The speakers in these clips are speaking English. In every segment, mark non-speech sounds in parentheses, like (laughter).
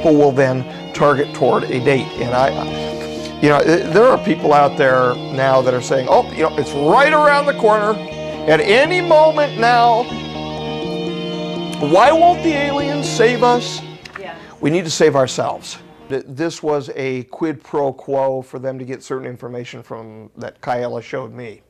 people will then target toward a date. And I, you know, there are people out there now that are saying, oh, you know, it's right around the corner. At any moment now, why won't the aliens save us? Yeah. We need to save ourselves. This was a quid pro quo for them to get certain information from that Kaela showed me.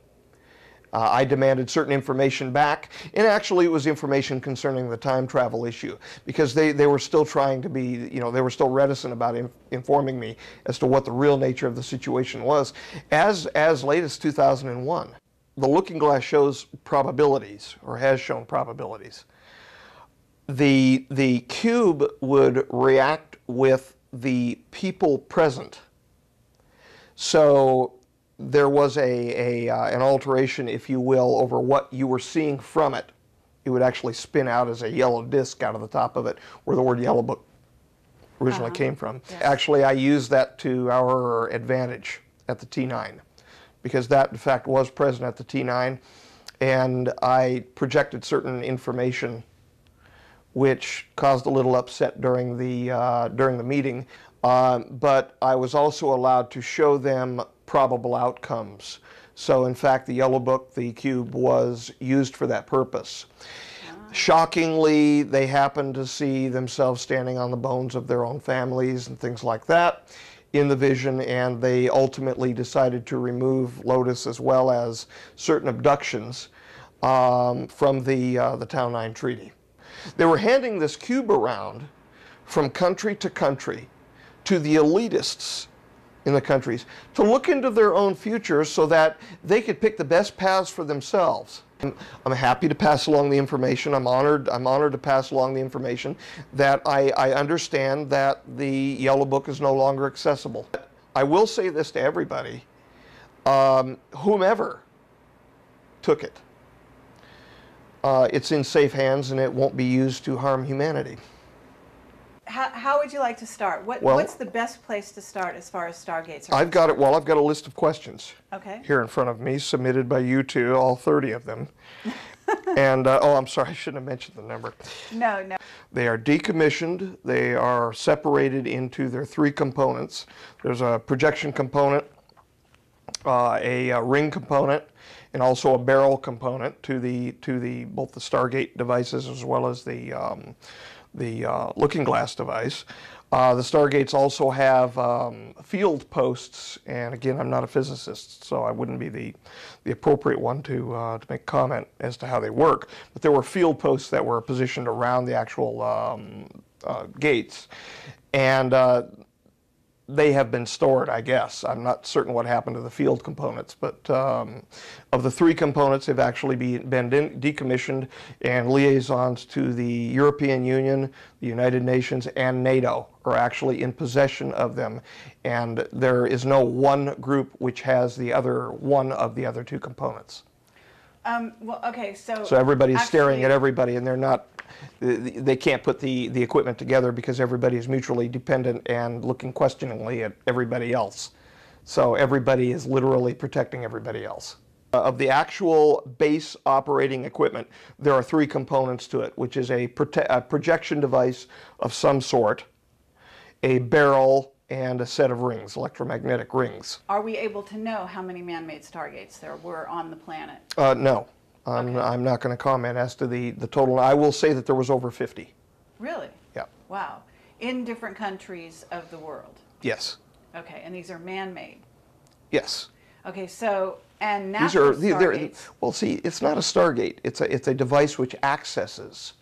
Uh, I demanded certain information back, and actually it was information concerning the time travel issue because they, they were still trying to be, you know, they were still reticent about in, informing me as to what the real nature of the situation was. As, as late as 2001, the Looking Glass shows probabilities, or has shown probabilities. The, the cube would react with the people present. So there was a, a uh, an alteration, if you will, over what you were seeing from it. It would actually spin out as a yellow disc out of the top of it, where the word yellow book originally Uh-huh. came from. Yes. Actually, I used that to our advantage at the T9, because that in fact was present at the T9, and I projected certain information which caused a little upset during the uh, during the meeting. Um, but I was also allowed to show them probable outcomes. So in fact, the yellow book, the cube, was used for that purpose. Shockingly, they happened to see themselves standing on the bones of their own families and things like that in the vision, and they ultimately decided to remove Lotus as well as certain abductions um, from the, uh, the Tau 9 Treaty. They were handing this cube around from country to country to the elitists in the countries to look into their own futures so that they could pick the best paths for themselves. I'm, happy to pass along the information. I'm honored. I'm honored to pass along the information that I, I understand that the Yellow Book is no longer accessible. I will say this to everybody: um, whomever took it, uh, it's in safe hands and it won't be used to harm humanity. How, how would you like to start? What, Well- what's the best place to start as far as stargates are I've got it. Well, I've got a list of questions. Okay. here in front of me, submitted by you two, all 30 of them. (laughs) and, uh, oh, I'm sorry, I shouldn't have mentioned the number. No, no. They are decommissioned. They are separated into their three components. There's a projection component, uh, a, uh ring component, and also a barrel component to the to the both the Stargate devices as well as the um, the uh, Looking Glass device. Uh, the Stargates also have um, field posts, and again, I'm not a physicist, so I wouldn't be the the appropriate one to uh, to make comment as to how they work. But there were field posts that were positioned around the actual um, uh, gates, and uh, they have been stored, I guess. I'm not certain what happened to the field components, but um, of the three components, they've actually be, been de- decommissioned, and liaisons to the European Union, the United Nations, and NATO are actually in possession of them. And there is no one group which has the other one of the other two components. Um, well, okay, so. So everybody's staring at everybody, and they're not, they- they can't put the, the equipment together because everybody is mutually dependent and looking questioningly at everybody else. So everybody is literally protecting everybody else. Uh, Of the actual base operating equipment, there are three components to it, which is a, prote- a projection device of some sort, a barrel, and a set of rings, electromagnetic rings. Are we able to know how many man-made stargates there were on the planet? Uh, no, I'm, I'm not going to comment as to the, the total. I will say that there was over 50. Really? Yeah. Wow. In different countries of the world. Yes. Okay, and these are man-made. Yes. Okay, so and now These are the- they're, well. See, it's not a Stargate. It's a it's a device which accesses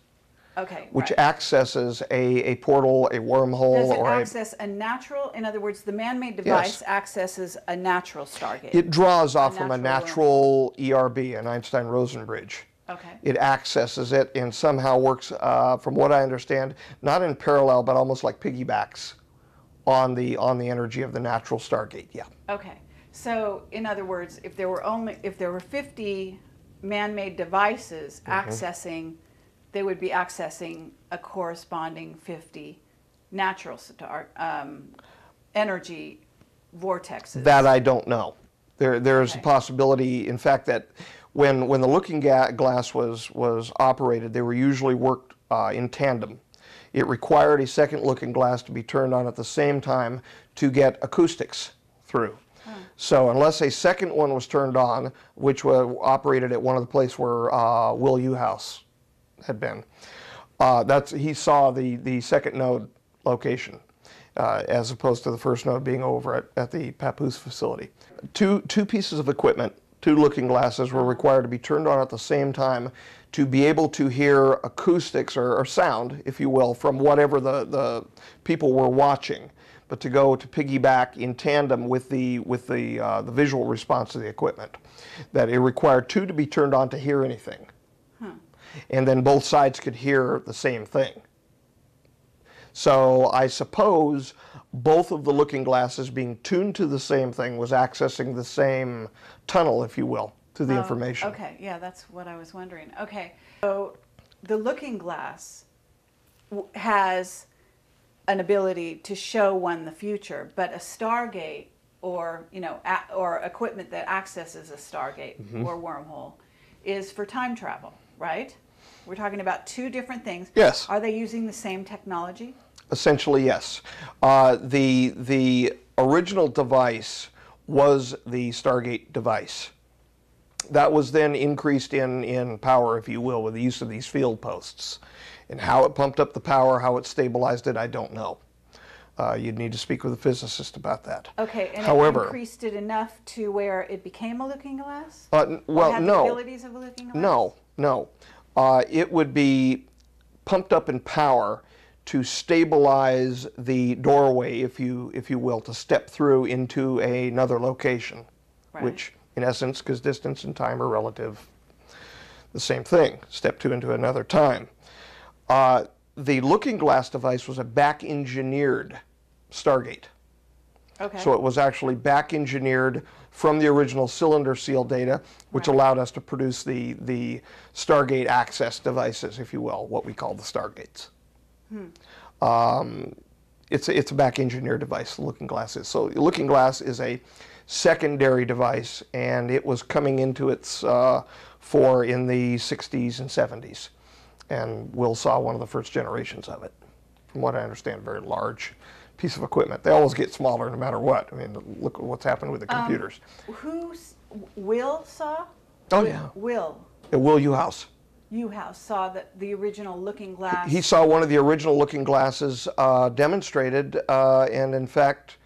Okay, which right. accesses a, a portal, a wormhole, Does it or access a natural? In other words, the man-made device accesses a natural stargate. it draws off from a natural natural ERB, an Einstein-Rosen bridge. okay. It accesses it and somehow works, uh, from what I understand, not in parallel, but almost like piggybacks on the on the energy of the natural Stargate. Yeah. Okay. So, in other words, if there were only if there were 50 man-made devices Mm-hmm. accessing, they would be accessing a corresponding 50 natural star um, energy vortexes. That I don't know. There, there's Okay. a possibility, in fact, that when, when the looking glass was, was operated, they were usually worked uh, in tandem. it required a second looking glass to be turned on at the same time to get acoustics through. So unless a second one was turned on, which was operated at one of the places where uh, Will Uhouse had been, uh, that's he saw the the second node location, uh, as opposed to the first node being over at, at the Papoose facility. Two two pieces of equipment, two looking glasses, were required to be turned on at the same time to be able to hear acoustics or, or sound, if you will, from whatever the, the people were watching but to go to piggyback in tandem with the with the uh, the visual response of the equipment. That it required two to be turned on to hear anything, and then both sides could hear the same thing. So I suppose both of the looking glasses being tuned to the same thing was accessing the same tunnel, if you will, to the Oh, information. Okay, yeah, that's what I was wondering. Okay, so the looking glass has an ability to show one the future, but a Stargate or you know a- or equipment that accesses a Stargate Mm-hmm. or wormhole is for time travel, right? We're talking about two different things. Yes. Are they using the same technology? Essentially, yes. Uh, the the original device was the Stargate device. That was then increased in, in power, if you will, with the use of these field posts. And how it pumped up the power, how it stabilized it, I don't know. Uh, you'd need to speak with a physicist about that. Okay, and However- it increased it enough to where it became a looking glass? Uh, well, no. The abilities of a looking glass? No, no. Uh, it would be pumped up in power to stabilize the doorway, if you if you will, to step through into another location, Right. which, in essence, because distance and time are relative, the same thing. Step two into another time. Uh, the Looking Glass device was a back-engineered Stargate. Okay. So it was actually back engineered from the original cylinder seal data, which Right. allowed us to produce the, the Stargate access devices, if you will, what we call the Stargates. Um, it's, a, it's a back engineered device, the Looking Glass is. So Looking Glass is a secondary device, and it was coming into its uh, fore in the 60s and 70s. And Will saw one of the first generations of it from what I understand, very large piece of equipment. They always get smaller no matter what. I mean, look at what's happened with the Um, computers. Who, Will saw? oh, yeah. Will At Will Uhouse. Uhouse saw the, the original looking glass. He saw one of the original looking glasses uh, demonstrated, uh, and in fact,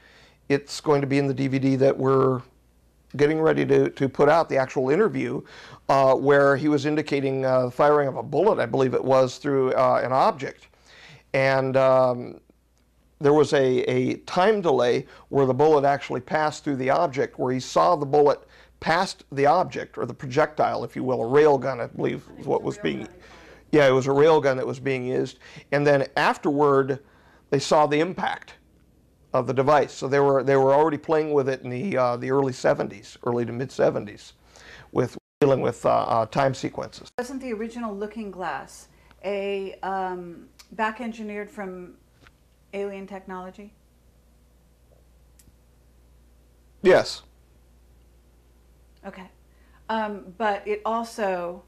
it's going to be in the DVD that we're getting ready to, to put out, the actual interview, uh, where he was indicating uh, firing of a bullet, I believe it was, through uh, an object. And um, there was a, a time delay where the bullet actually passed through the object, where he saw the bullet past the object, or the projectile, if you will, a rail gun, I believe is what was being. Yeah, it was a rail gun that was being used. And then afterward, they saw the impact of the device. So they were they were already playing with it in the uh, the early 70s, early to mid 70s, with dealing with uh, uh, time sequences. Wasn't the original looking glass a um, back engineered from alien technology? Yes. Okay. Um, but it also,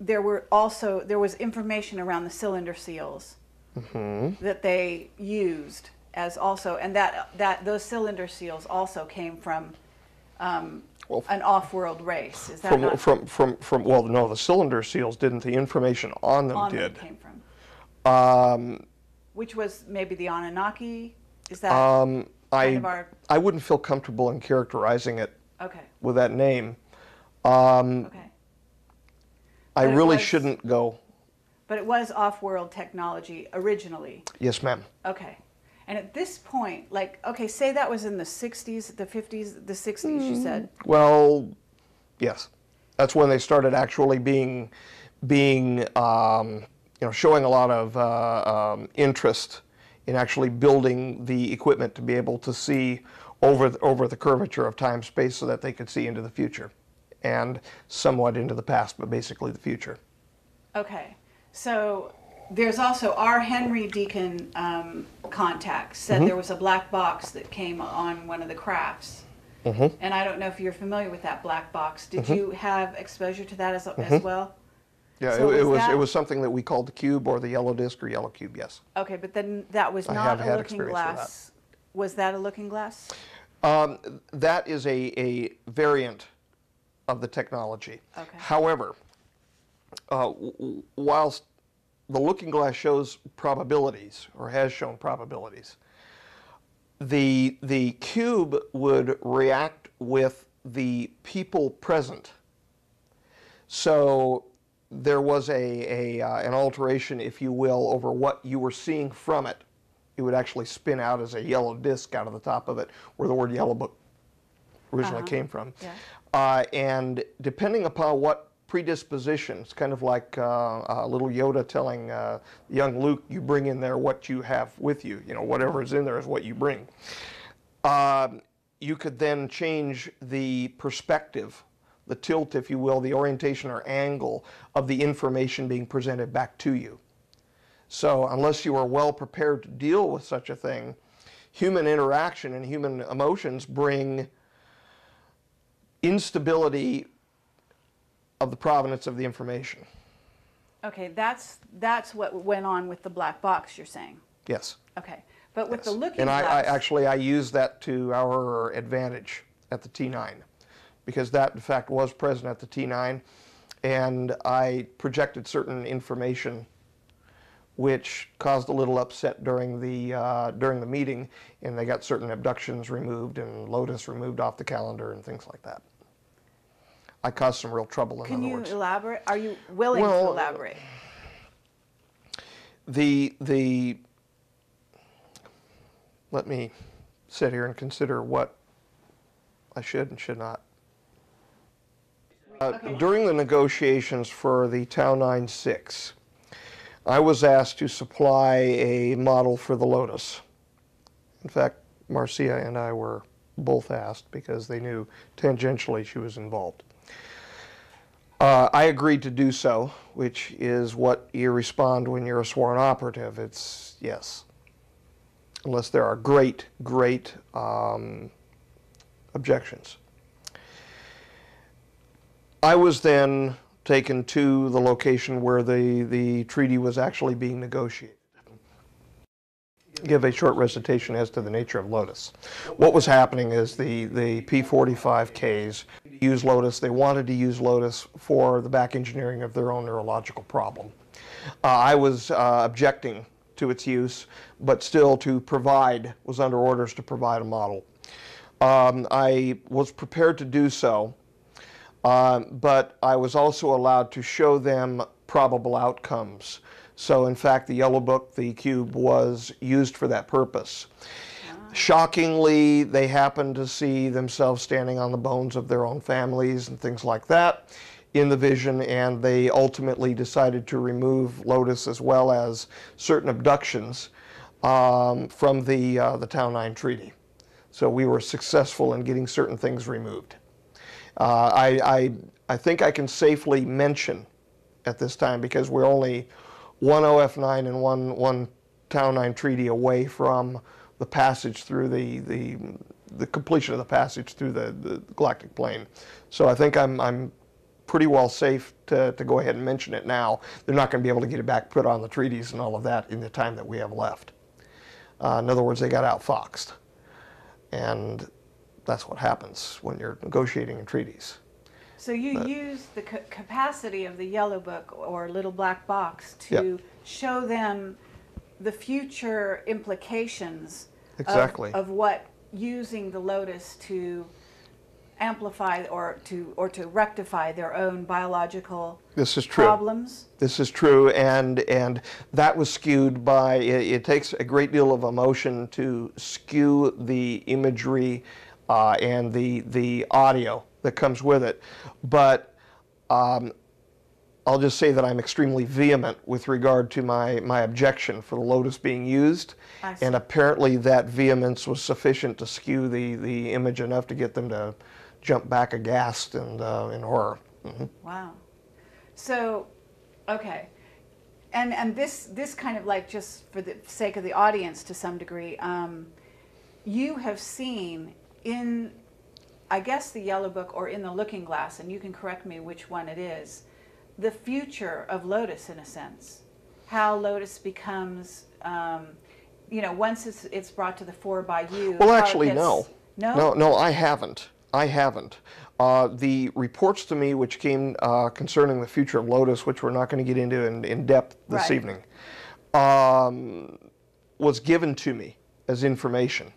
there were also, there was information around the cylinder seals that they used as also, and that, that, those cylinder seals also came from um, Well, an off-world race. Is that From, not from, from, from, well, no, the cylinder seals didn't. The information on them on did. them came from? Um, Which was maybe the Anunnaki? Is that, um, I, of our- I wouldn't feel comfortable in characterizing it okay, with that name. Um, okay. I But really was- shouldn't go. But it was off-world technology originally. Yes, ma'am. Okay. And at this point, like, okay, say that was in the 60s, the 50s, the 60s, you said. Well, yes, that's when they started actually being, being, um, you know, showing a lot of uh, um, interest in actually building the equipment to be able to see over the, over the curvature of time space, so that they could see into the future, and somewhat into the past, but basically the future. Okay. So there's also our Henry Deacon um, contact said there was a black box that came on one of the crafts. Mhm. And I don't know if you're familiar with that black box. Did you have exposure to that as, as well? Yeah, So it, it was that- it was something that we called the cube or the yellow disc or yellow cube. Yes. Okay, but then that was I not a looking experience with that. glass. Was that a looking glass? Um, that is a, a variant of the technology. Okay. However, uh, w- w- whilst the looking glass shows probabilities or has shown probabilities, the the cube would react with the people present. So there was a, a uh, an alteration, if you will, over what you were seeing from it. It would actually spin out as a yellow disc out of the top of it, where the word yellow book originally Uh-huh. came from. Yeah. Uh, and depending upon what predisposition, it's kind of like uh, uh, little Yoda telling uh, young Luke, you bring in there what you have with you. You know, whatever is in there is what you bring. Um, you could then change the perspective, the tilt, if you will, the orientation or angle of the information being presented back to you. So, unless you are well prepared to deal with such a thing, human interaction and human emotions bring instability of the provenance of the information. Okay, that's that's what went on with the black box. You're saying. Yes. Okay, but with the Yes. looking and I. I actually I used that to our advantage at the T9 because that in fact was present at the T9 and I projected certain information which caused a little upset during the uh, during the meeting and they got certain abductions removed and Lotus removed off the calendar and things like that. I caused some real trouble in Can other you words. elaborate? Are you willing to Well, elaborate? the the let me sit here and consider what I should and should not. Uh, During the negotiations for the Tau 96, I was asked to supply a model for the Lotus. In fact, Marcia and I were both asked because they knew tangentially she was involved. Uh, I agreed to do so, which is what you respond when you're a sworn operative. It's yes. Unless there are great, great um, objections. I was then taken to the location where the, the treaty was actually being negotiated. Give a short recitation as to the nature of Lotus. What was happening is the, the P45Ks use Lotus. They wanted to use Lotus for the back engineering of their own neurological problem. Uh, I was uh, objecting to its use, but still to provide, was under orders to provide a model. Um, I was prepared to do so, um, but I was also allowed to show them probable outcomes. So, in fact, the Yellow Book, the cube, was used for that purpose. Shockingly, they happened to see themselves standing on the bones of their own families and things like that in the vision, and they ultimately decided to remove Lotus as well as certain abductions um, from the, uh, the Tau 9 Treaty. So we were successful in getting certain things removed. Uh, I, I, I think I can safely mention at this time because we're only one OF9 and one, one Tau 9 treaty away from the passage through the, the, the completion of the passage through the, the galactic plane. So I think I'm, I'm pretty well safe to, to go ahead and mention it now. They're not going to be able to get it back put on the treaties and all of that in the time that we have left. Uh, in other words, they got outfoxed. And that's what happens when you're negotiating in treaties. So you use the ca- capacity of the yellow book or little black box to Yep. show them the future implications of- Exactly. of, what using the lotus to amplify or to or to rectify their own biological This is true. problems. This is true, and and that was skewed by. It, it takes a great deal of emotion to skew the imagery uh, and the the audio that comes with it, but. Um, I'll just say that I'm extremely vehement with regard to my, my objection for the Lotus being used. And apparently that vehemence was sufficient to skew the, the image enough to get them to jump back aghast and uh, in horror. Mhm. Wow. So, okay. And and this this kind of like just for the sake of the audience to some degree, um, you have seen in, I guess the yellow book or in the Looking Glass, and you can correct me which one it is. the future of Lotus in a sense. How Lotus becomes, um, you know, once it's, it's brought to the fore by you. Well, actually, gets- no. No? No, no, I haven't. I haven't. Uh, the reports to me, which came uh, concerning the future of Lotus, which we're not going to get into in, in depth this Right. evening, um, was given to me as information.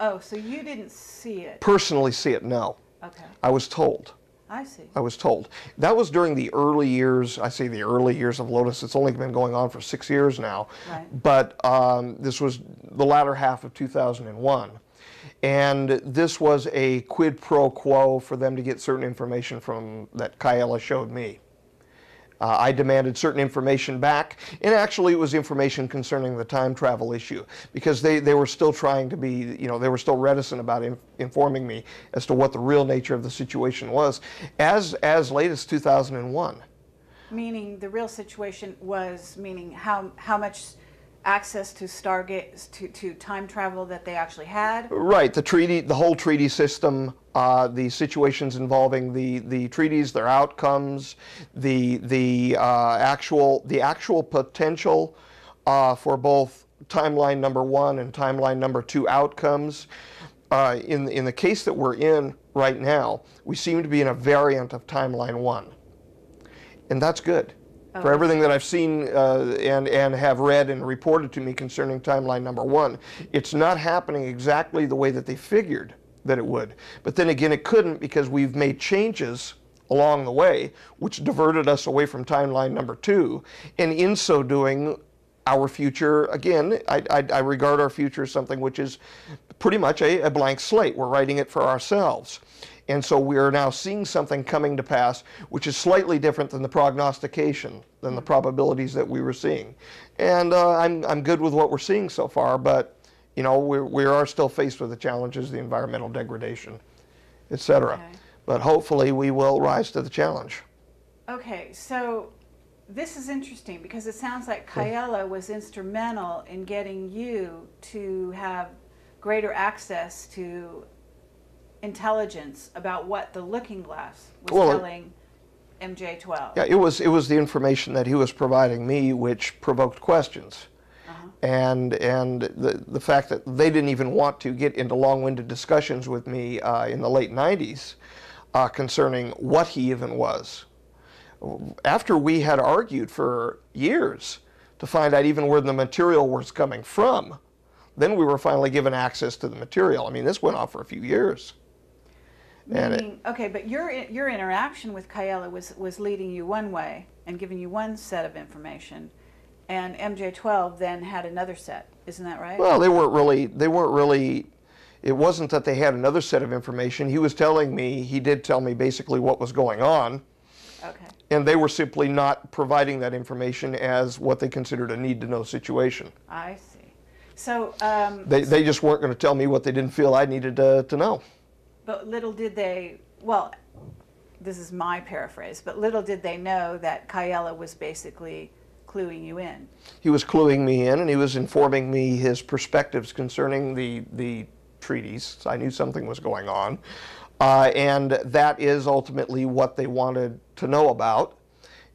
Oh, so you didn't see it. Personally, see it? No. Okay. I was told. I see. I was told. That was during the early years, I say the early years of Lotus. It's only been going on for six years now. Right. But um, this was the latter half of 2001. And this was a quid pro quo for them to get certain information from that Kaela showed me. Uh, I demanded certain information back, and actually it was information concerning the time travel issue because they, they were still trying to be, you know, they were still reticent about in, informing me as to what the real nature of the situation was as, as late as 2001. Meaning the real situation was meaning how how much access to Stargate to, to time travel that they actually had. Right, the treaty, the whole treaty system, uh, the situations involving the, the treaties, their outcomes, the the uh, actual the actual potential uh, for both timeline number one and timeline number two outcomes. Uh, in in the case that we're in right now, we seem to be in a variant of timeline one, and that's good. For everything that I've seen uh, and, and have read and reported to me concerning timeline number one, it's not happening exactly the way that they figured that it would. But then again, it couldn't because we've made changes along the way, which diverted us away from timeline number two. And in so doing, our future, again, I, I, I regard our future as something which is pretty much a, a blank slate. We're writing it for ourselves. And so we are now seeing something coming to pass which is slightly different than the prognostication, than the probabilities that we were seeing. And uh, I'm, I'm good with what we're seeing so far, but you know, we, we are still faced with the challenges, the environmental degradation, et cetera. Okay. But hopefully we will rise to the challenge. Okay, so this is interesting because it sounds like Kaela was instrumental in getting you to have greater access to intelligence about what the Looking Glass was Well, telling MJ12. Yeah, it was it was the information that he was providing me which provoked questions. And and the the fact that they didn't even want to get into long-winded discussions with me uh, in the late '90s uh, concerning what he even was. After we had argued for years to find out even where the material was coming from, then we were finally given access to the material. I mean, this went on for a few years. And it- okay, but your your interaction with Kaela was was leading you one way and giving you one set of information, and MJ12 then had another set. Isn't that right? Well, they weren't really. They weren't really. It wasn't that they had another set of information. He was telling me. He did tell me basically what was going on, okay. and they were simply not providing that information as what they considered a need-to-know situation. I see. So, um, They they just weren't going to tell me what they didn't feel I needed to to know. but little did they, well, this is my paraphrase, but little did they know that Kaela was basically cluing you in. He was cluing me in, and he was informing me his perspectives concerning the the treaties. I knew something was going on, uh, and that is ultimately what they wanted to know about.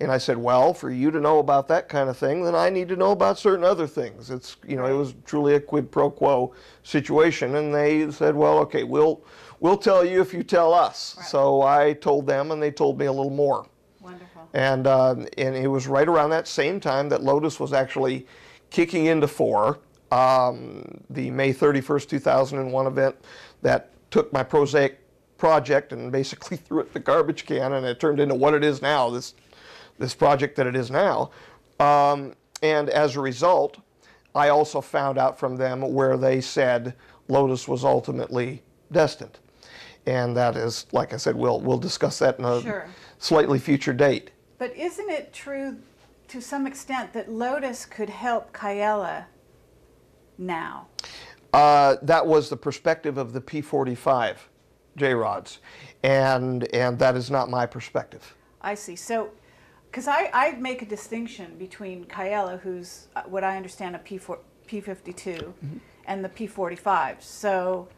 And I said, well, for you to know about that kind of thing, then I need to know about certain other things. It's you know, it was truly a quid pro quo situation, and they said, well, okay, we'll we'll tell you if you tell us. Right. So I told them, and they told me a little more. Wonderful. And, uh, and it was right around that same time that Lotus was actually kicking into four. Um, the May 31st, 2001 event that took my prosaic project and basically (laughs) threw it in the garbage can, and it turned into what it is now, this, this project that it is now. Um, and as a result, I also found out from them where they said Lotus was ultimately destined. And that is, like I said, we'll, we'll discuss that in a Sure. slightly future date. But isn't it true to some extent that Lotus could help Kaela now? Uh, that was the perspective of the P45 J-Rods, and, and that is not my perspective. I see. So, because I, I make a distinction between Kaela, who's uh, what I understand a P4, P52, and the P45. So,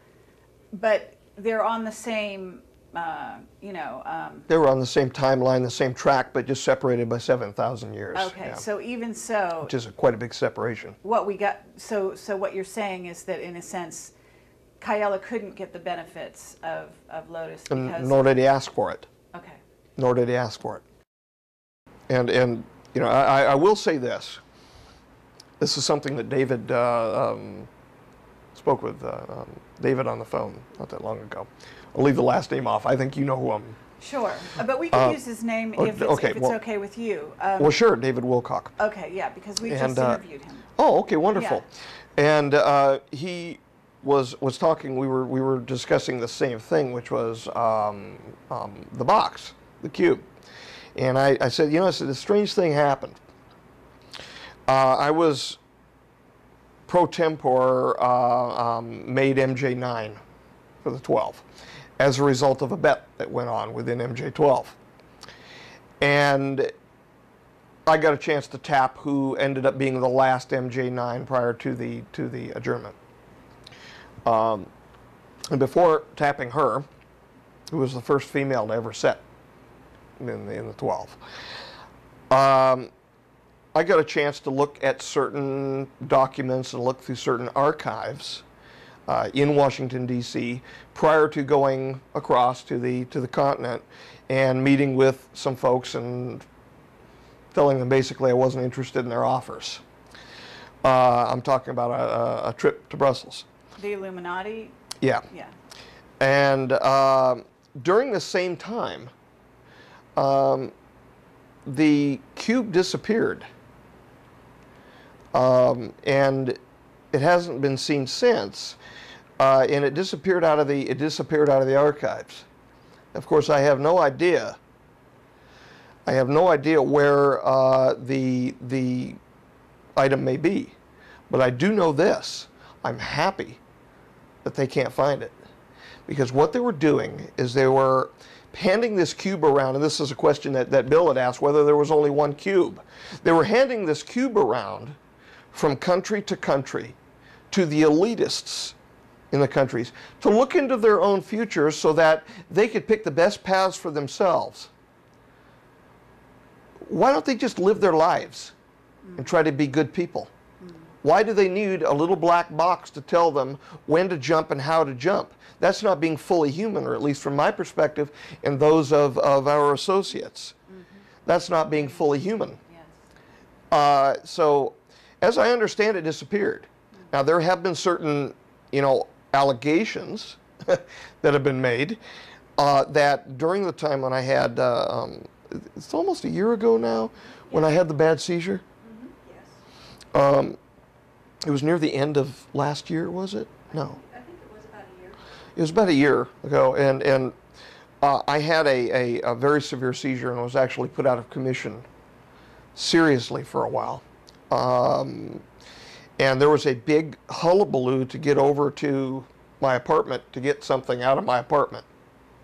but they're on the same uh, you know, um, They were on the same timeline, the same track, but just separated by 7,000 years. okay, yeah, so even so, Which is a, quite a big separation. what we got, so, so what you're saying is that in a sense, Kyella couldn't get the benefits of, of Lotus And because, nor did he ask for it. okay, Nor did he ask for it. And, and you know, I, I- will say this. This is something that David uh, um, spoke with uh, um, David on the phone not that long ago. I'll leave the last name off. I think you know who I'm. sure, Uh, but we can Uh, use his name if it's, okay, if it's well- okay with you. Um, Well, sure, David Wilcock. okay, yeah, because we and, just uh, interviewed him. Oh, okay, wonderful. And uh, he was was talking. We were we were discussing the same thing, which was um, um, the box, the cube. And I, I said, you know, I said a strange thing happened. Uh, I was pro tempore uh, um, made MJ9 for the 12 as a result of a bet that went on within MJ12. And I got a chance to tap who ended up being the last MJ9 prior to the to the adjournment. Um, and before tapping her, who was the first female to ever set in the, in the 12, um, I got a chance to look at certain documents and look through certain archives uh, in Washington D.C. prior to going across to the to the continent and meeting with some folks and telling them basically I wasn't interested in their offers. Uh, I'm talking about a, a, a trip to Brussels. The Illuminati, Yeah. yeah. And um during the same time, um, the cube disappeared. Um, and it hasn't been seen since. Uh, and it disappeared out of the it disappeared out of the archives. Of course, I have no idea. I have no idea where uh, the the item may be, but I do know this: I'm happy that they can't find it, because what they were doing is they were handing this cube around, and this is a question that, that Bill had asked whether there was only one cube. They were handing this cube around from country to country to the elitists in the countries to look into their own futures so that they could pick the best paths for themselves. Why don't they just live their lives and try to be good people? Why do they need a little black box to tell them when to jump and how to jump? That's not being fully human, or at least from my perspective and those of, of our associates. That's not being fully human. Yes. Uh, so, as I understand it, disappeared. Now there have been certain, you know, allegations (laughs) that have been made uh, that during the time when I had, uh, um, it's almost a year ago now, when I had the bad seizure. Yes. Um, it was near the end of last year, was it? No. I think it was about a year. It was about a year ago, and and uh, I had a, a, a very severe seizure and was actually put out of commission seriously for a while. Um, and there was a big hullabaloo to get over to my apartment to get something out of my apartment.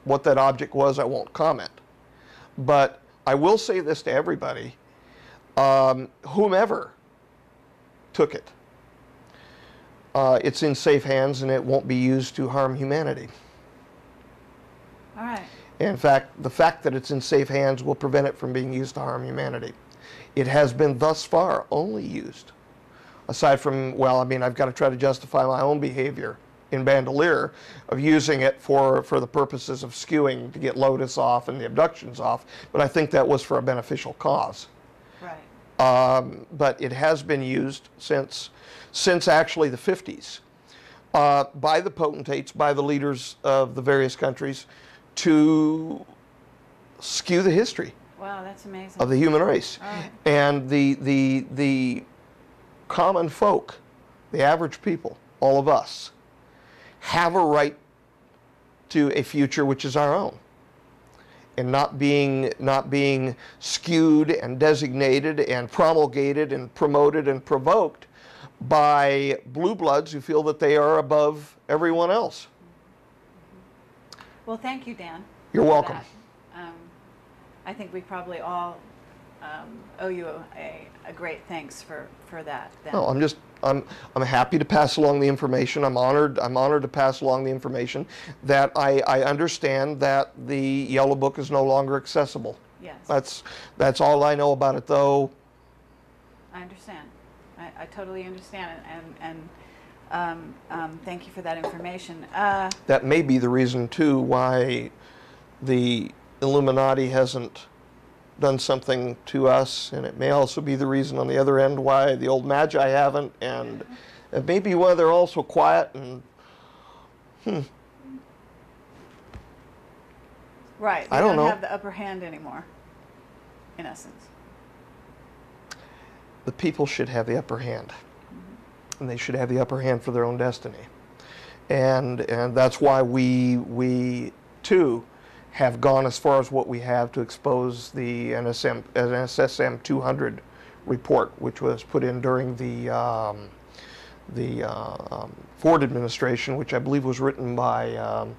What that object was, I won't comment. But I will say this to everybody um, whomever took it, uh, it's in safe hands and it won't be used to harm humanity. All right. In fact, the fact that it's in safe hands will prevent it from being used to harm humanity. It has been thus far only used. Aside from, well, I mean, I've got to try to justify my own behavior in Bandelier of using it for, for the purposes of skewing to get Lotus off and the abductions off, but I think that was for a beneficial cause. Right. Um, but it has been used since, since actually the 50s uh, by the potentates, by the leaders of the various countries to skew the history Wow, that's amazing. of the human race. Right. And the, the, the common folk, the average people, all of us, have a right to a future which is our own and not being not being skewed and designated and promulgated and promoted and provoked by blue bloods who feel that they are above everyone else. Well, thank you, Dan. You're welcome. Um, I think we probably all um, owe you a, a great thanks for, for that. Then. No, I'm just I'm, I'm happy to pass along the information. I'm honored, I'm honored to pass along the information that I, I understand that the Yellow Book is no longer accessible. Yes, That's, that's all I know about it, though. I understand. I, totally understand, and, and um, um, thank you for that information. Uh, That may be the reason, too, why the Illuminati hasn't done something to us, and it may also be the reason on the other end why the old Magi haven't, and it may be why they're also quiet and right, they I don't know. have the upper hand anymore, in essence. The people should have the upper hand. And they should have the upper hand for their own destiny. And, and that's why we, we too have gone as far as what we have to expose the NSM, NSSM 200 report, which was put in during the, um, the uh, um, Ford administration, which I believe was written by um,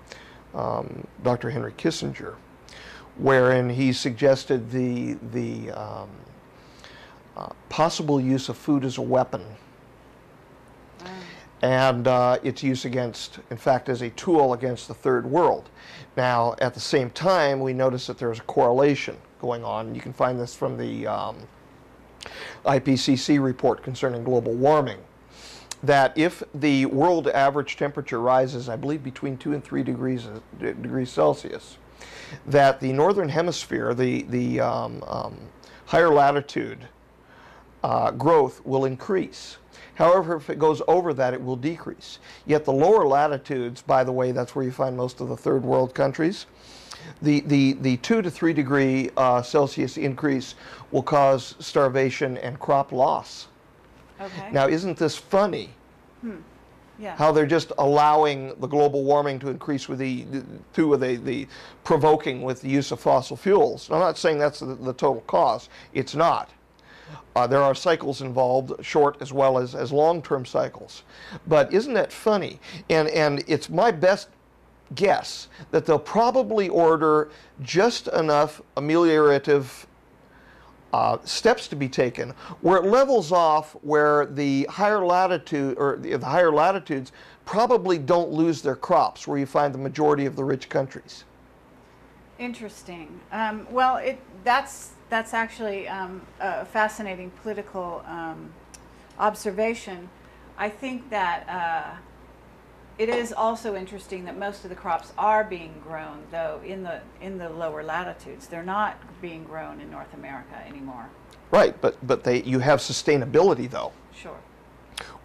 um, Dr. Henry Kissinger, wherein he suggested the, the um, uh, possible use of food as a weapon and uh, its use against, in fact, as a tool against the third world. Now, at the same time, we notice that there's a correlation going on. You can find this from the um, IPCC report concerning global warming. That if the world average temperature rises, I believe, between 2 and 3 degrees, uh, degrees Celsius, that the northern hemisphere, the, the um, um, higher latitude uh, growth will increase. However, if it goes over that, it will decrease. Yet the lower latitudes, by the way, that's where you find most of the third world countries, the, the, the 2 to 3 degree uh, Celsius increase will cause starvation and crop loss. Okay. Now, isn't this funny? Hmm. yeah. How they're just allowing the global warming to increase with the, the to the, the provoking with the use of fossil fuels. I'm not saying that's the, the total cause. It's not. Uh, there are cycles involved, short as well as, as long-term cycles. But isn't that funny? And, and it's my best guess that they'll probably order just enough ameliorative uh, steps to be taken where it levels off where the higher latitude or the, the higher latitudes probably don't lose their crops where you find the majority of the rich countries. Interesting. Um, well, it that's that's actually um, a fascinating political um, observation. I think that uh, it is also interesting that most of the crops are being grown, though in the in the lower latitudes. They're not being grown in North America anymore. Right, but but they you have sustainability though. Sure.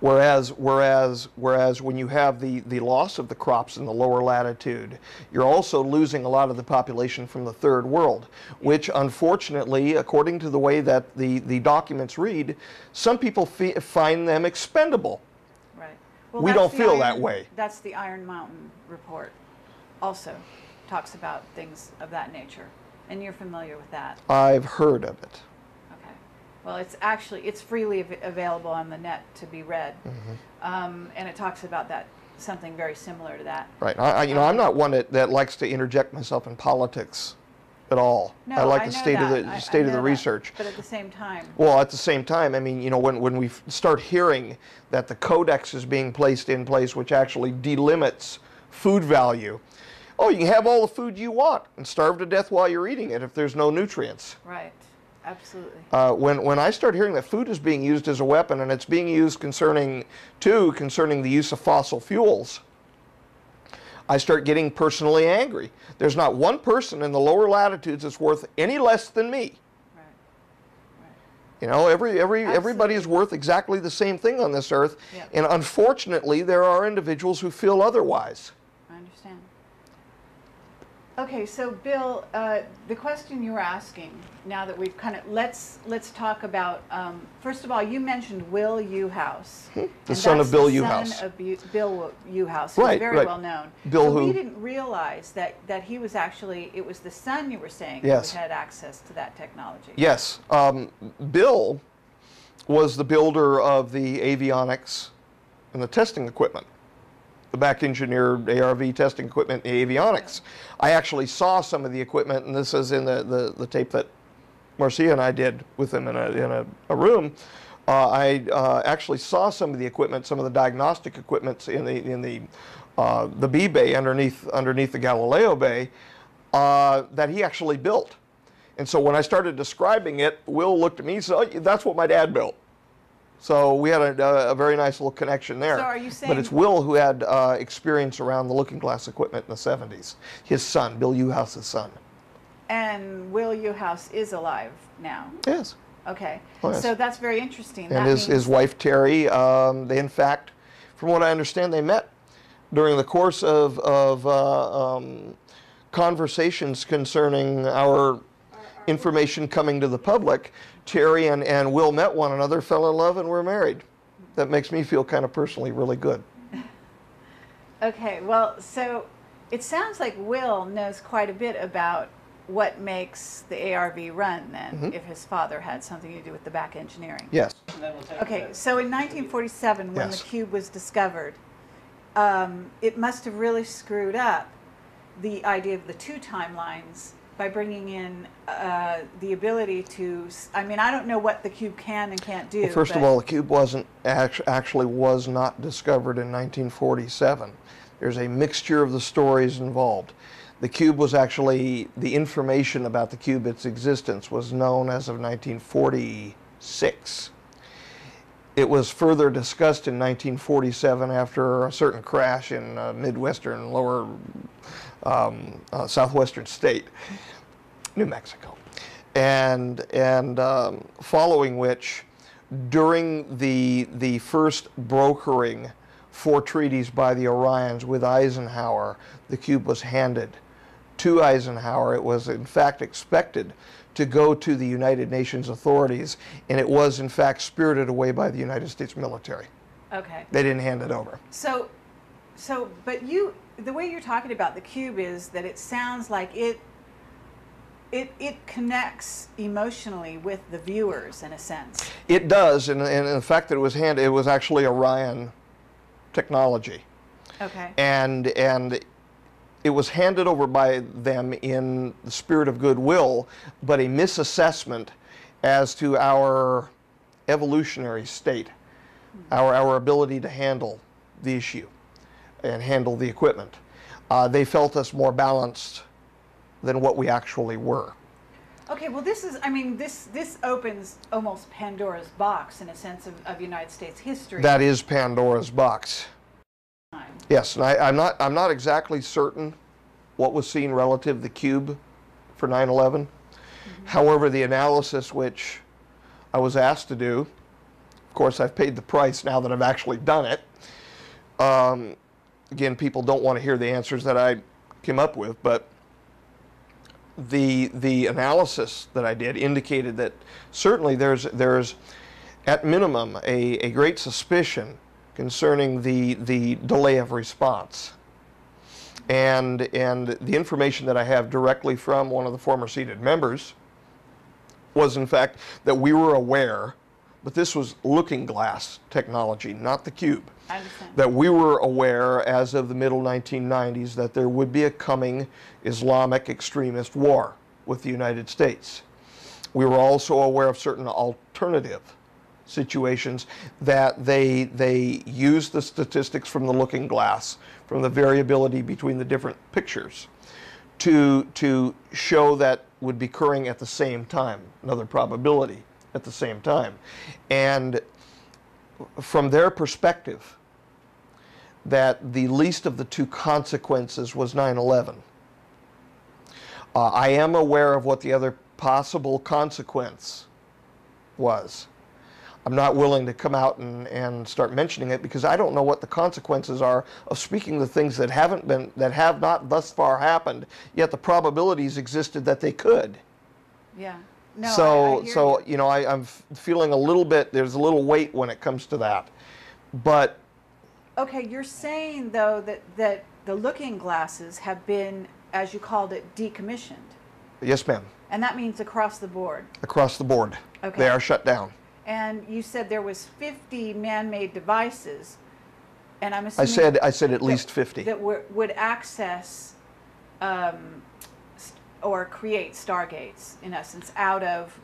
Whereas, whereas, whereas when you have the, the loss of the crops in the lower latitude, you're also losing a lot of the population from the third world, which unfortunately, according to the way that the, the documents read, some people fi- find them expendable. Right. Well, We don't feel that way. That's the Iron Mountain report. Also, talks about things of that nature, and you're familiar with that. I've heard of it. Well, it's actually it's freely av- available on the net to be read, Mm-hmm. um, and it talks about that something very similar to that. Right. I, I, you know, I'm not one that, that likes to interject myself in politics at all. No, I like I the state of that. the I- I state of the that. research. But at the same time, Well, at the same time, I mean, you know, when, when we f- start hearing that the codex is being placed in place, which actually delimits food value, oh, you can have all the food you want and starve to death while you're eating it if there's no nutrients. right? Absolutely. Uh, when, when I start hearing that food is being used as a weapon and it's being used concerning, too, concerning the use of fossil fuels, I start getting personally angry. There's not one person in the lower latitudes that's worth any less than me. Right. You know, every, every, everybody is worth exactly the same thing on this earth. Yep. And unfortunately, there are individuals who feel otherwise. Okay, so Bill, uh, the question you're asking, now that we've kind of let's let's talk about. Um, first of all, you mentioned Will Uhouse, the son of Bill the Uhouse. Son of Bu- Bill Uhouse, Right, very right. well known. Bill so who? we didn't realize that that he was actually it was the son you were saying Yes. who had access to that technology. Yes. Um, Bill was the builder of the avionics and the testing equipment, the back engineered ARV testing equipment, the avionics. I actually saw some of the equipment, and this is in the, the, the tape that Marcia and I did with him in a, in a, a room. Uh, I uh, actually saw some of the equipment, some of the diagnostic equipment in the in the uh, the B bay underneath underneath the Galileo Bay uh, that he actually built. And so when I started describing it, Will looked at me and said, oh, "That's what my dad built." So we had a, a very nice little connection there. So are you but it's Will who had uh, experience around the Looking Glass equipment in the 70s. His son, Bill Uhouse's son. And Will Uhouse is alive now. Yes. Okay. Oh, yes. So that's very interesting. and that his, means, his wife Terry. Um, they, in fact, from what I understand, they met during the course of, of uh, um, conversations concerning our information coming to the public. Terry and, and Will met one another, fell in love, and were married. That makes me feel kind of personally really good. (laughs) Okay, well, so it sounds like Will knows quite a bit about what makes the ARV run then, Mm-hmm. if his father had something to do with the back engineering. Yes. Okay, so in 1947, when Yes. the cube was discovered, um, it must have really screwed up the idea of the two timelines by bringing in uh, the ability to. I mean, I don't know what the cube can and can't do. Well, first of all, the cube wasn't act- actually was not discovered in 1947. There's a mixture of the stories involved. The cube was actually the information about the cube, its existence, was known as of 1946. It was further discussed in 1947 after a certain crash in a midwestern, lower um, uh, southwestern state. New Mexico. And, and um, following which, during the, the first brokering for treaties by the Orions with Eisenhower, the cube was handed to Eisenhower. It was, in fact, expected to go to the United Nations authorities, and it was, in fact, spirited away by the United States military. Okay. They didn't hand it over. So, so, but you, the way you're talking about the cube is that it sounds like it, it, it connects emotionally with the viewers in a sense. It does, and, and the fact that it was handed, it was actually Orion technology. Okay. and and it was handed over by them in the spirit of goodwill, but a misassessment as to our evolutionary state, our our ability to handle the issue and handle the equipment. Uh, they felt us more balanced than what we actually were. Okay. Well, this is. I mean, this this opens almost Pandora's box in a sense of, of United States history. That is Pandora's box. Yes, and I, I'm not I'm not exactly certain what was seen relative to the cube for 9/11. However, the analysis which I was asked to do, of course, I've paid the price now that I've actually done it. Um, again, people don't want to hear the answers that I came up with, but the the analysis that I did indicated that certainly there's there's at minimum a, a great suspicion concerning the the delay of response. And and the information that I have directly from one of the former seated members was in fact that we were aware, but this was looking glass technology, not the cube I understand. that we were aware as of the middle 1990s that there would be a coming Islamic extremist war with the United States. We were also aware of certain alternative situations that they they used the statistics from the looking glass from the variability between the different pictures to to show that would be occurring at the same time another probability at the same time and from their perspective that the least of the two consequences was 9/11. Uh, I am aware of what the other possible consequence was. I'm not willing to come out and, and start mentioning it because I don't know what the consequences are of speaking the things that haven't been that have not thus far happened, yet the probabilities existed that they could. Yeah. No. So I hear so you. you know I, I'm feeling a little bit there's a little weight when it comes to that. But Okay, you're saying though that that the looking glasses have been, as you called it, decommissioned, yes ma'am, and that means across the board. across the board. Okay. They are shut down. And you said there was 50 man-made devices, and I'm assuming. I said I said at that- least 50. that were, would access um, or create stargates in essence out of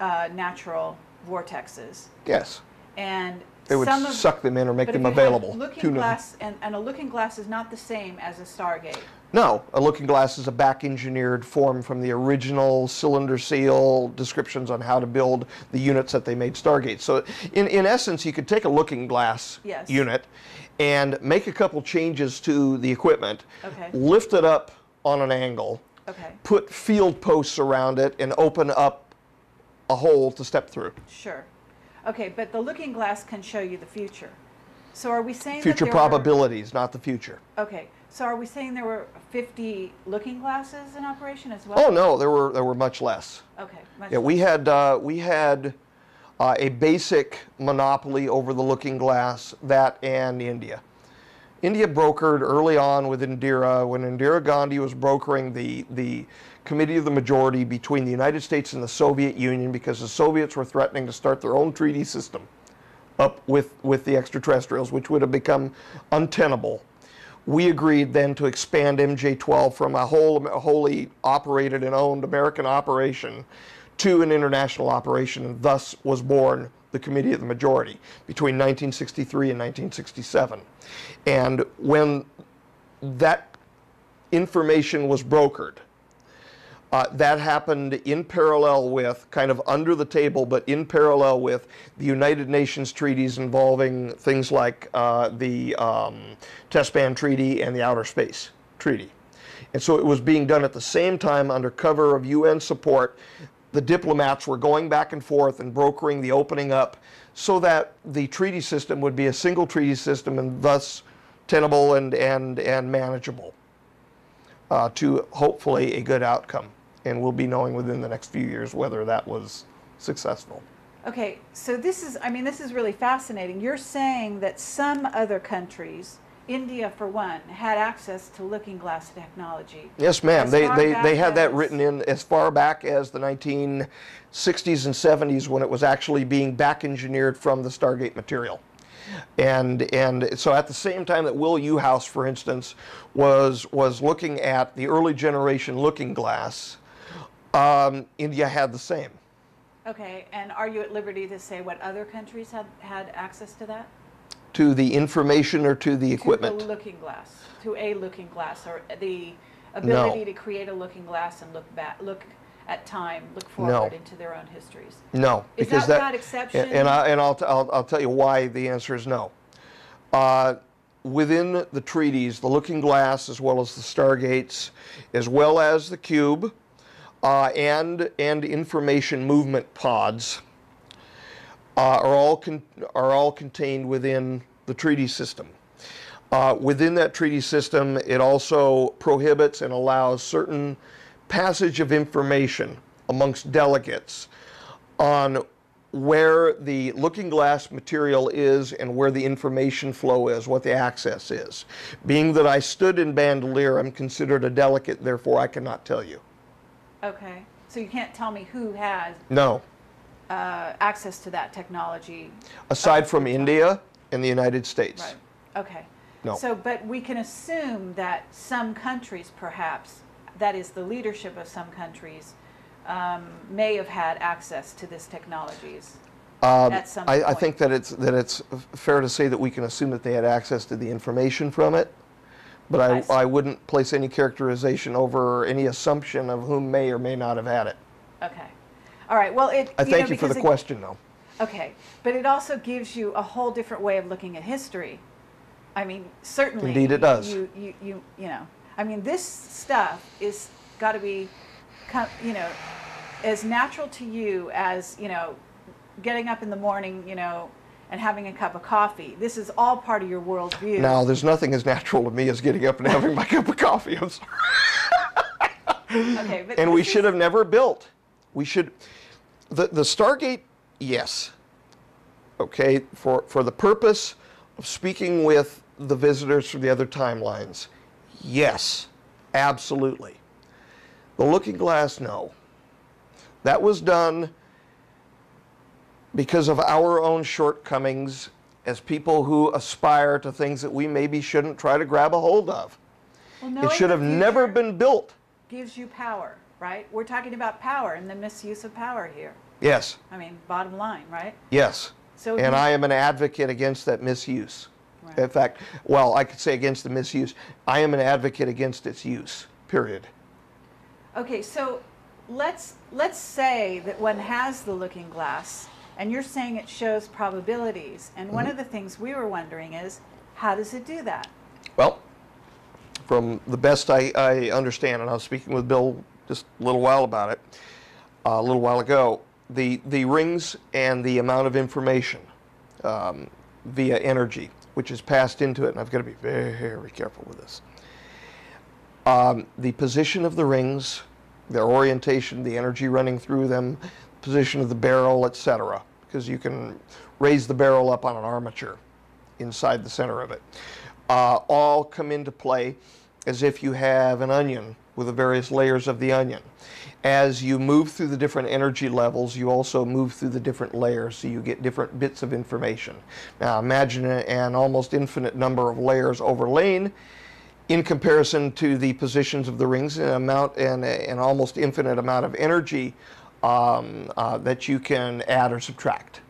uh, natural vortexes, Yes. and they would of, suck them in or make them if you had available. Looking glass, and, and a looking glass is not the same as a Stargate. No, a looking glass is a back engineered form from the original cylinder seal descriptions on how to build the units that they made Stargate. So, in, in essence, you could take a looking glass Yes. unit and make a couple changes to the equipment, Okay. lift it up on an angle, Okay, put field posts around it, and open up a hole to step through. sure. Okay, but the looking glass can show you the future. So are we saying that Future there were- probabilities, not the future. Okay, so are we saying there were 50 looking glasses in operation as well? Oh no, there were there were much less. Okay, much Yeah, we had uh, we had uh, a basic monopoly over the looking glass that and India. India brokered early on with Indira when Indira Gandhi was brokering the the committee of the majority between the United States and the Soviet Union because the Soviets were threatening to start their own treaty system up with with the extraterrestrials, which would have become untenable. We agreed then to expand MJ12 from a whole, wholly operated and owned American operation to an international operation, and thus was born the Committee of the Majority between 1963 and 1967. And when that information was brokered, uh, that happened in parallel with, kind of under the table, but in parallel with the United Nations treaties involving things like uh, the um, Test Ban Treaty and the Outer Space Treaty. And so it was being done at the same time under cover of UN support. The diplomats were going back and forth and brokering the opening up so that the treaty system would be a single treaty system and thus tenable and, and, and manageable uh, to hopefully a good outcome. And we'll be knowing within the next few years whether that was successful. Okay, so this is, I mean, this is really fascinating. You're saying that some other countries, India for one, had access to looking glass technology. Yes, ma'am. They, they, they had that written in as far back as the 1960s and 70s when it was actually being back engineered from the Stargate material. And, and so at the same time that Will Uhouse, for instance, was, was looking at the early generation looking glass, um, India had the same. Okay, and are you at liberty to say what other countries had, had access to that? To the information or to the To equipment? the looking glass, to a looking glass, or the ability to create a looking glass and look back, look at time, look forward into their own histories. No, Is because that that, without exception? and- and I and I'll, t- I'll I'll tell you why the answer is no. Uh, within the treaties, the Looking Glass, as well as the Stargates, as well as the Cube, uh, and and information movement pods, uh, are all con- are all contained within the treaty system. Uh, within that treaty system, it also prohibits and allows certain passage of information amongst delegates on where the looking glass material is and where the information flow is, what the access is. Being that I stood in Bandelier, I'm considered a delegate, therefore I cannot tell you. Okay, so you can't tell me who has No. Uh, access to that technology? Aside from India and the United States. Right, okay. No. So, but we can assume that some countries perhaps, that is the leadership of some countries, um, may have had access to this technologies. Um, at some I, I think that it's, that it's fair to say that we can assume that they had access to the information from it, but I I. I wouldn't place any characterization over any assumption of whom may or may not have had it. Okay. All right, well, it. I know, thank you for the it- question, though. Okay, but it also gives you a whole different way of looking at history. I mean, certainly. Indeed it does. You, you, you, you know, I mean, this stuff is got to be, you know, as natural to you as, you know, getting up in the morning, you know, and having a cup of coffee. This is all part of your worldview. Now, there's nothing as natural to me as getting up and having my (laughs) cup of coffee. I'm sorry. Okay, but And we should have never built. We should, the, the Stargate, yes. Okay, for, for the purpose of speaking with the visitors from the other timelines, yes, absolutely. The Looking Glass, no. That was done because of our own shortcomings as people who aspire to things that we maybe shouldn't try to grab a hold of. Well, It should have never been built. gives you power, right? We're talking about power and the misuse of power here. Yes, I mean, bottom line, right? yes. So And I am an advocate against that misuse. Right. In fact, well, I could say against the misuse. I am an advocate against its use, period. Okay, so let's let's say that one has the looking glass, and you're saying it shows probabilities. And one mm-hmm. of the things we were wondering is, how does it do that? Well, from the best I, I understand, and I was speaking with Bill just a little while about it, uh, a little while ago, the, the rings and the amount of information um, via energy, which is passed into it, and I've got to be very, careful with this. Um, the position of the rings, their orientation, the energy running through them, position of the barrel, etc. Because you can raise the barrel up on an armature inside the center of it, uh, all come into play as if you have an onion with the various layers of the onion. As you move through the different energy levels, you also move through the different layers, so you get different bits of information. Now imagine an almost infinite number of layers overlain in comparison to the positions of the rings and amount and an almost infinite amount of energy um, uh, that you can add or subtract.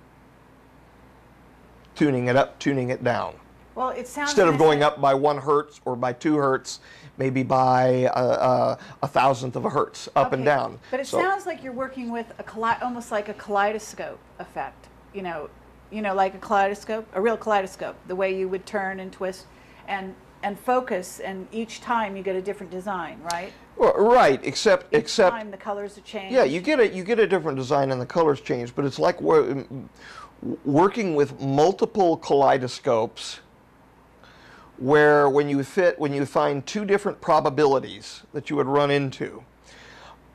Tuning it up, tuning it down. Well, it sounds Instead of going up by one hertz or by two hertz, maybe by a, a, a thousandth of a hertz, up and down. But it So- sounds like you're working with a almost like a kaleidoscope effect. You know, you know, like a kaleidoscope, a real kaleidoscope. The way you would turn and twist, and and focus, and each time you get a different design, right? Well, right, except Each except time the colors are changed. Yeah, you get a you get a different design and the colors change, but it's like wor- working with multiple kaleidoscopes, where when you fit when you find two different probabilities that you would run into,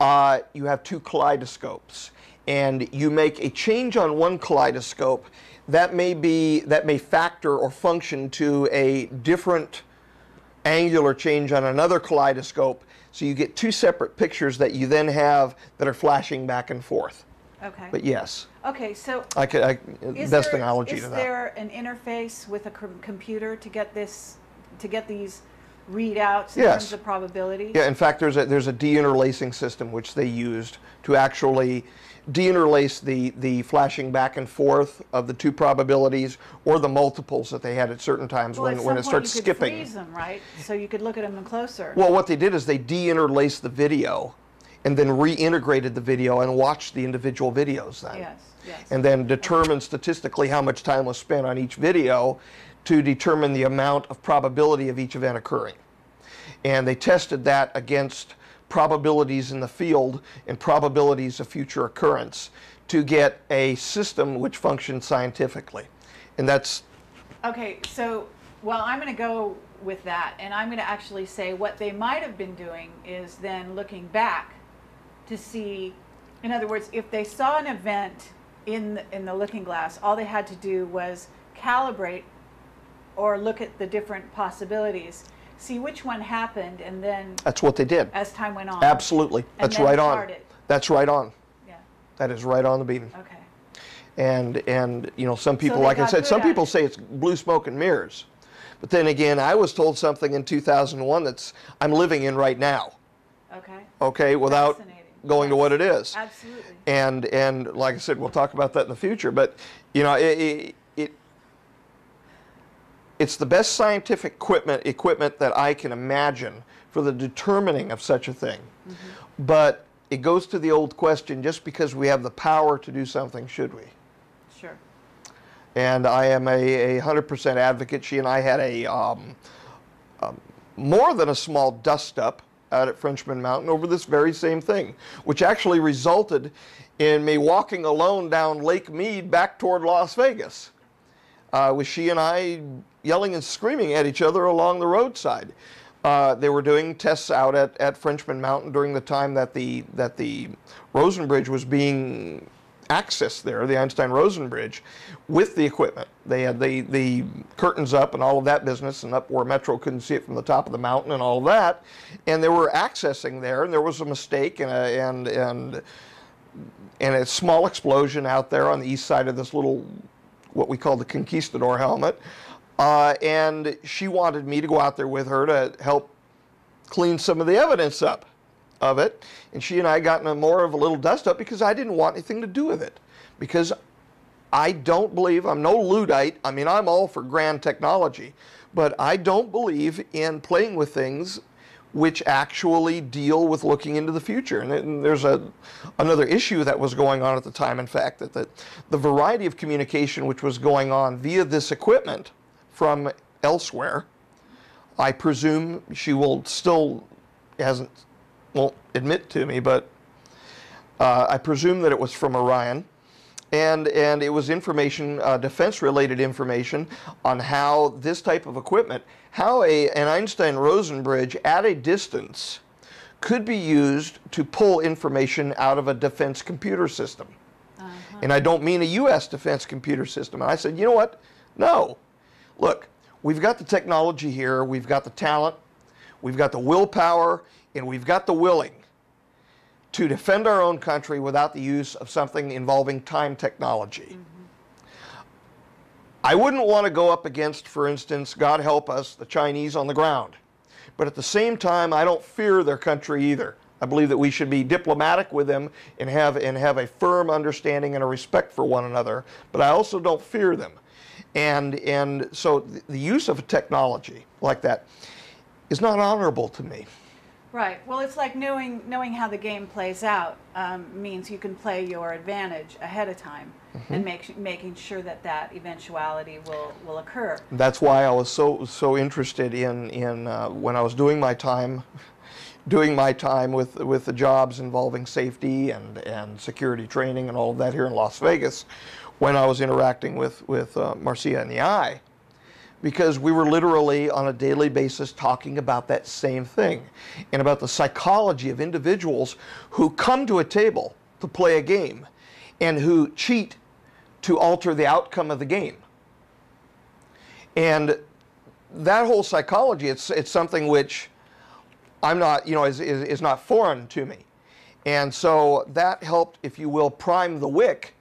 uh, you have two kaleidoscopes, and you make a change on one kaleidoscope, that may be that may factor or function to a different angular change on another kaleidoscope. So you get two separate pictures that you then have that are flashing back and forth. Okay. But yes, okay, so I could. I, is best there, analogy is to that. there an interface with a com- computer to get this, to get these readouts in Yes. terms of probability? Yeah, in fact, there's a there's a deinterlacing system which they used to actually deinterlace the the flashing back and forth of the two probabilities or the multiples that they had at certain times Well, when at when some it point starts you could skipping. freeze them, right? So you could look at them closer. Well, what they did is they deinterlaced the video and then reintegrated the video and watched the individual videos then. yes, yes. And then determined statistically how much time was spent on each video to determine the amount of probability of each event occurring. And they tested that against probabilities in the field and probabilities of future occurrence to get a system which functioned scientifically. And that's Okay, so, well, I'm going to go with that, and I'm going to actually say what they might have been doing is then looking back to see, in other words, if they saw an event in the, in the looking glass, all they had to do was calibrate or look at the different possibilities, see which one happened, and then that's what they did. as time went on. Absolutely. That's right on. it. That's right on. Yeah. That is right on the beam. Okay. And and you know some people, they like I said, some people it. say it's blue smoke and mirrors. But then again, I was told something in 2001 that's I'm living in right now. Okay. Okay, without Going to what it is. Absolutely. And and like I said, we'll talk about that in the future. But you know, it, it, it it's the best scientific equipment equipment that I can imagine for the determining of such a thing. Mm-hmm. But it goes to the old question: just because we have the power to do something, should we? Sure. and I am a, a 100% advocate. She and I had a um, um, more than a small dust up out at Frenchman Mountain over this very same thing, which actually resulted in me walking alone down Lake Mead back toward Las Vegas, uh, with she and I yelling and screaming at each other along the roadside. Uh, they were doing tests out at, at Frenchman Mountain during the time that the that the Rosen Bridge was being access there, the Einstein-Rosen Bridge, with the equipment. They had the, the curtains up and all of that business, and up where Metro couldn't see it from the top of the mountain and all that. And they were accessing there, and there was a mistake and a, and and and a small explosion out there on the east side of this little, what we call the Conquistador helmet. Uh, and she wanted me to go out there with her to help clean some of the evidence up of it, and she and I got in a more of a little dust up because I didn't want anything to do with it. Because I don't believe, I'm no Luddite, I mean, I'm all for grand technology, but I don't believe in playing with things which actually deal with looking into the future. And, there's a, another issue that was going on at the time, in fact, that the, the variety of communication which was going on via this equipment from elsewhere, I presume she will still hasn't admit to me, but uh, I presume that it was from Orion, and and it was information, uh, defense-related information on how this type of equipment, how a an Einstein-Rosen bridge at a distance could be used to pull information out of a defense computer system. And I don't mean a U.S. defense computer system. And I said, you know what? No. Look, we've got the technology here, we've got the talent, we've got the willpower, and we've got the willing to defend our own country without the use of something involving time technology. Mm-hmm. I wouldn't want to go up against, for instance, God help us, the Chinese on the ground. But at the same time, I don't fear their country either. I believe that we should be diplomatic with them and have, and have a firm understanding and a respect for one another. But I also don't fear them. And, and so the use of a technology like that is not honorable to me. Right. Well, it's like knowing knowing how the game plays out um, means you can play your advantage ahead of time and make, making sure that that eventuality will, will occur. That's why I was so so interested in in uh, when I was doing my time, (laughs) doing my time with with the jobs involving safety and and security training and all of that here in Las Vegas, when I was interacting with with uh, Marcia and the Eye, because we were literally on a daily basis talking about that same thing, and about the psychology of individuals who come to a table to play a game, and who cheat to alter the outcome of the game. And that whole psychology, it's, it's something which I'm not, you know, is, is, is not foreign to me. And so that helped, if you will, prime the wick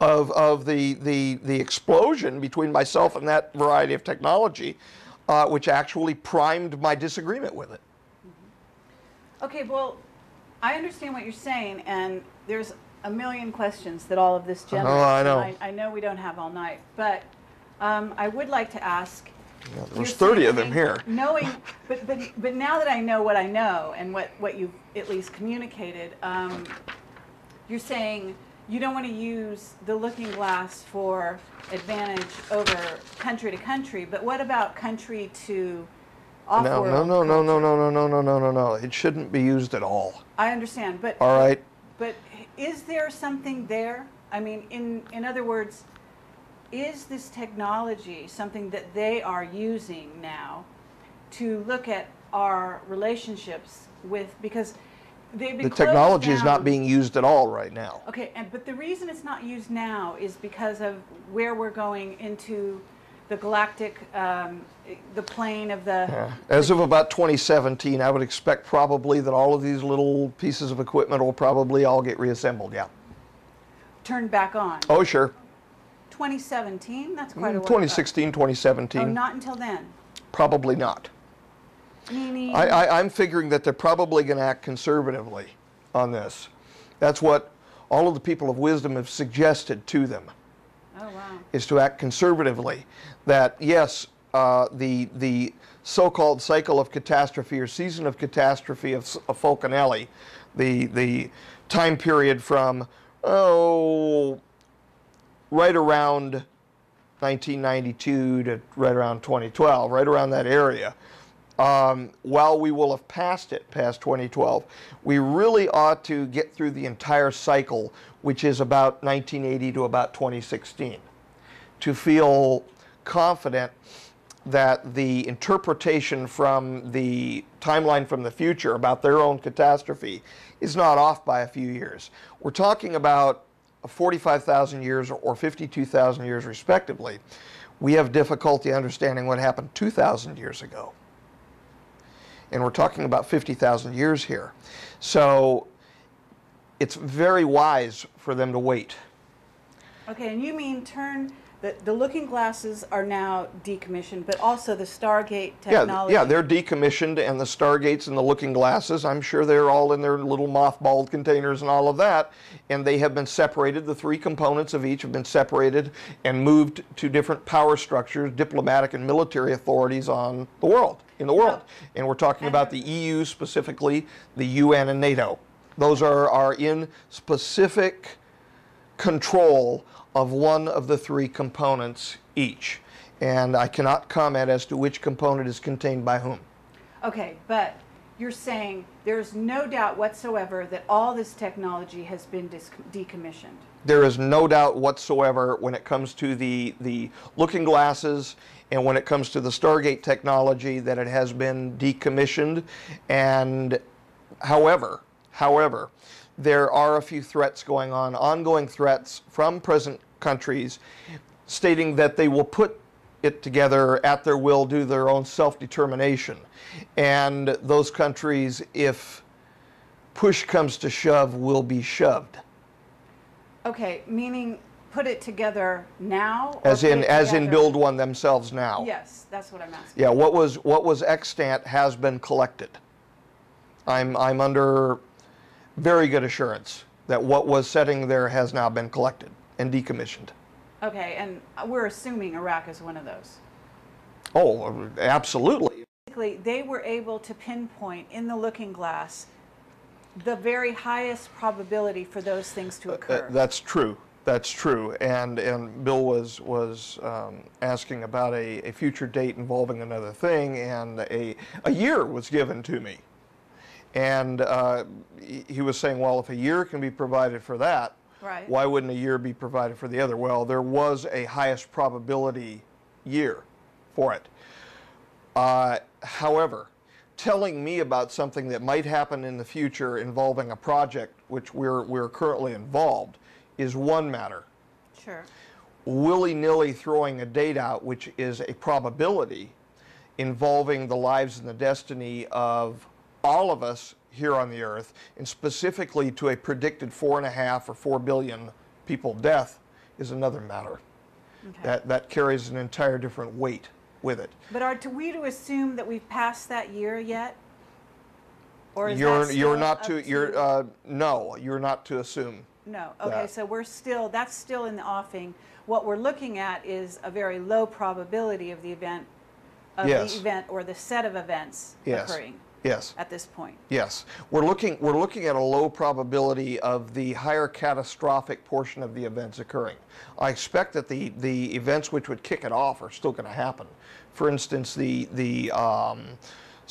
of, of the, the, the explosion between myself and that variety of technology, uh, which actually primed my disagreement with it. Okay, well, I understand what you're saying, and there's a million questions that all of this generates. Oh, I know. I, I know we don't have all night, but um, I would like to ask. There's 30 saying, of them here. Knowing, (laughs) but, but, but now that I know what I know and what, what you've at least communicated, um, you're saying you don't want to use the looking glass for advantage over country to country, but what about country to No, off-world no, no, no, no, culture? no, no, no, no, no, no. It shouldn't be used at all. I understand, but All right? But is there something there? I mean, in in other words, is this technology something that they are using now to look at our relationships with because The technology is not being used at all right now. Okay, and but the reason it's not used now is because of where we're going into the galactic, um, the plane of the. Yeah. As of about 2017, I would expect probably that all of these little pieces of equipment will probably all get reassembled. Yeah. Turned back on. Oh, sure. 2017. That's quite a while. 2016, 2017. Oh, not until then. Probably not. Meaning. I, I, I'm figuring that they're probably going to act conservatively on this. That's what all of the people of wisdom have suggested to them. oh wow. is to act conservatively. That yes, uh, the the so-called cycle of catastrophe or season of catastrophe of, of Falconelli, the the time period from oh right around 1992 to right around 2012, right around that area. Um, while we will have passed it past 2012, we really ought to get through the entire cycle, which is about 1980 to about 2016 to feel confident that the interpretation from the timeline from the future about their own catastrophe is not off by a few years. We're talking about 45,000 years or 52,000 years, respectively. We have difficulty understanding what happened 2,000 years ago. And we're talking about 50,000 years here. So it's very wise for them to wait. Okay, and you mean turn The, the looking glasses are now decommissioned, but also the Stargate technology. Yeah, yeah, they're decommissioned, and the Stargates and the Looking Glasses, I'm sure they're all in their little mothballed containers and all of that, and they have been separated. The three components of each have been separated and moved to different power structures, diplomatic and military authorities on the world, in the world. Oh. And we're talking about the uh-huh. EU specifically, the UN and NATO. Those are, are in specific control of one of the three components each. And I cannot comment as to which component is contained by whom. Okay, but you're saying there's no doubt whatsoever that all this technology has been decommissioned. There is no doubt whatsoever when it comes to the, the looking glasses and when it comes to the Stargate technology that it has been decommissioned. And however, however, there are a few threats going on, ongoing threats from present countries stating that they will put it together at their will, do their own self determination. And those countries, if push comes to shove, will be shoved. Okay, meaning put it together now? As in, as in build one themselves now. Yes, that's what I'm asking. Yeah, what was, what was extant has been collected. I'm, I'm under very good assurance that what was sitting there has now been collected and decommissioned. Okay, and we're assuming Iraq is one of those. Oh, absolutely. Basically, they were able to pinpoint in the looking glass the very highest probability for those things to Uh, occur. That's true. That's true. And, and Bill was, was um, asking about a, a future date involving another thing, and a, a year was given to me. And uh, he was saying, well, if a year can be provided for that, Right. why wouldn't a year be provided for the other? Well, there was a highest probability year for it. Uh, however, telling me about something that might happen in the future involving a project which we're, we're currently involved is one matter. Sure. Willy nilly throwing a date out, which is a probability involving the lives and the destiny of all of us here on the earth, and specifically to a predicted four and a half or four billion people death, is another matter. Okay. That, that carries an entire different weight with it. But are to we to assume that we've passed that year yet? Or is You're, that you're not up to, you're, uh, no, you're not to assume. No, okay, that. so we're still, that's still in the offing. What we're looking at is a very low probability of the event, of Yes. the event or the set of events Yes. occurring Yes. at this point. Yes, we're looking, we're looking at a low probability of the higher catastrophic portion of the events occurring. I expect that the, the events which would kick it off are still going to happen. For instance, the, the um,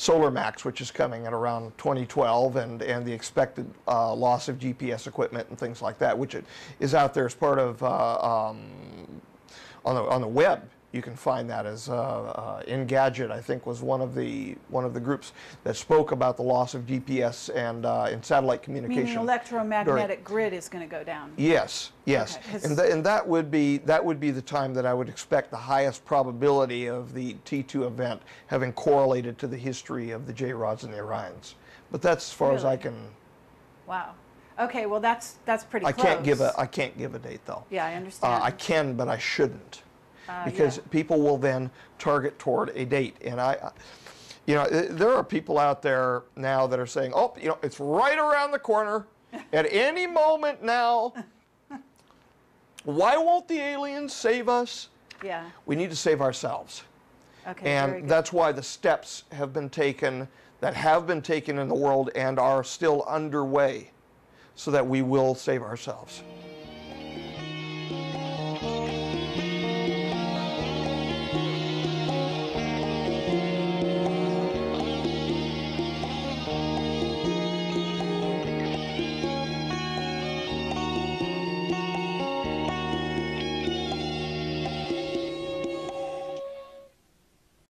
Solar Max, which is coming at around 2012, and, and the expected uh, loss of GPS equipment and things like that, which is out there as part of uh, um, on the on the web you can find that as uh, uh, Engadget I think was one of the one of the groups that spoke about the loss of GPS and uh, and satellite communication. Meaning electromagnetic grid is going to go down. Yes, yes, Okay, and, th- and that would be that would be the time that I would expect the highest probability of the T2 event having correlated to the history of the J Rods and the Orions. But that's as far as I can. Wow. Okay, well, that's, that's pretty I close. can't give a I can't give a date though. Yeah, I Uh, understand. I can, but I shouldn't, Uh, because yeah. people will then target toward a date. And I, I- you know, there are people out there now that are saying, "Oh, you know, it's right around the corner, (laughs) at any moment now." Why won't the aliens save us? Yeah, We need to save ourselves, okay, and that's why the steps have been taken that have been taken in the world and are still underway, so that we will save ourselves.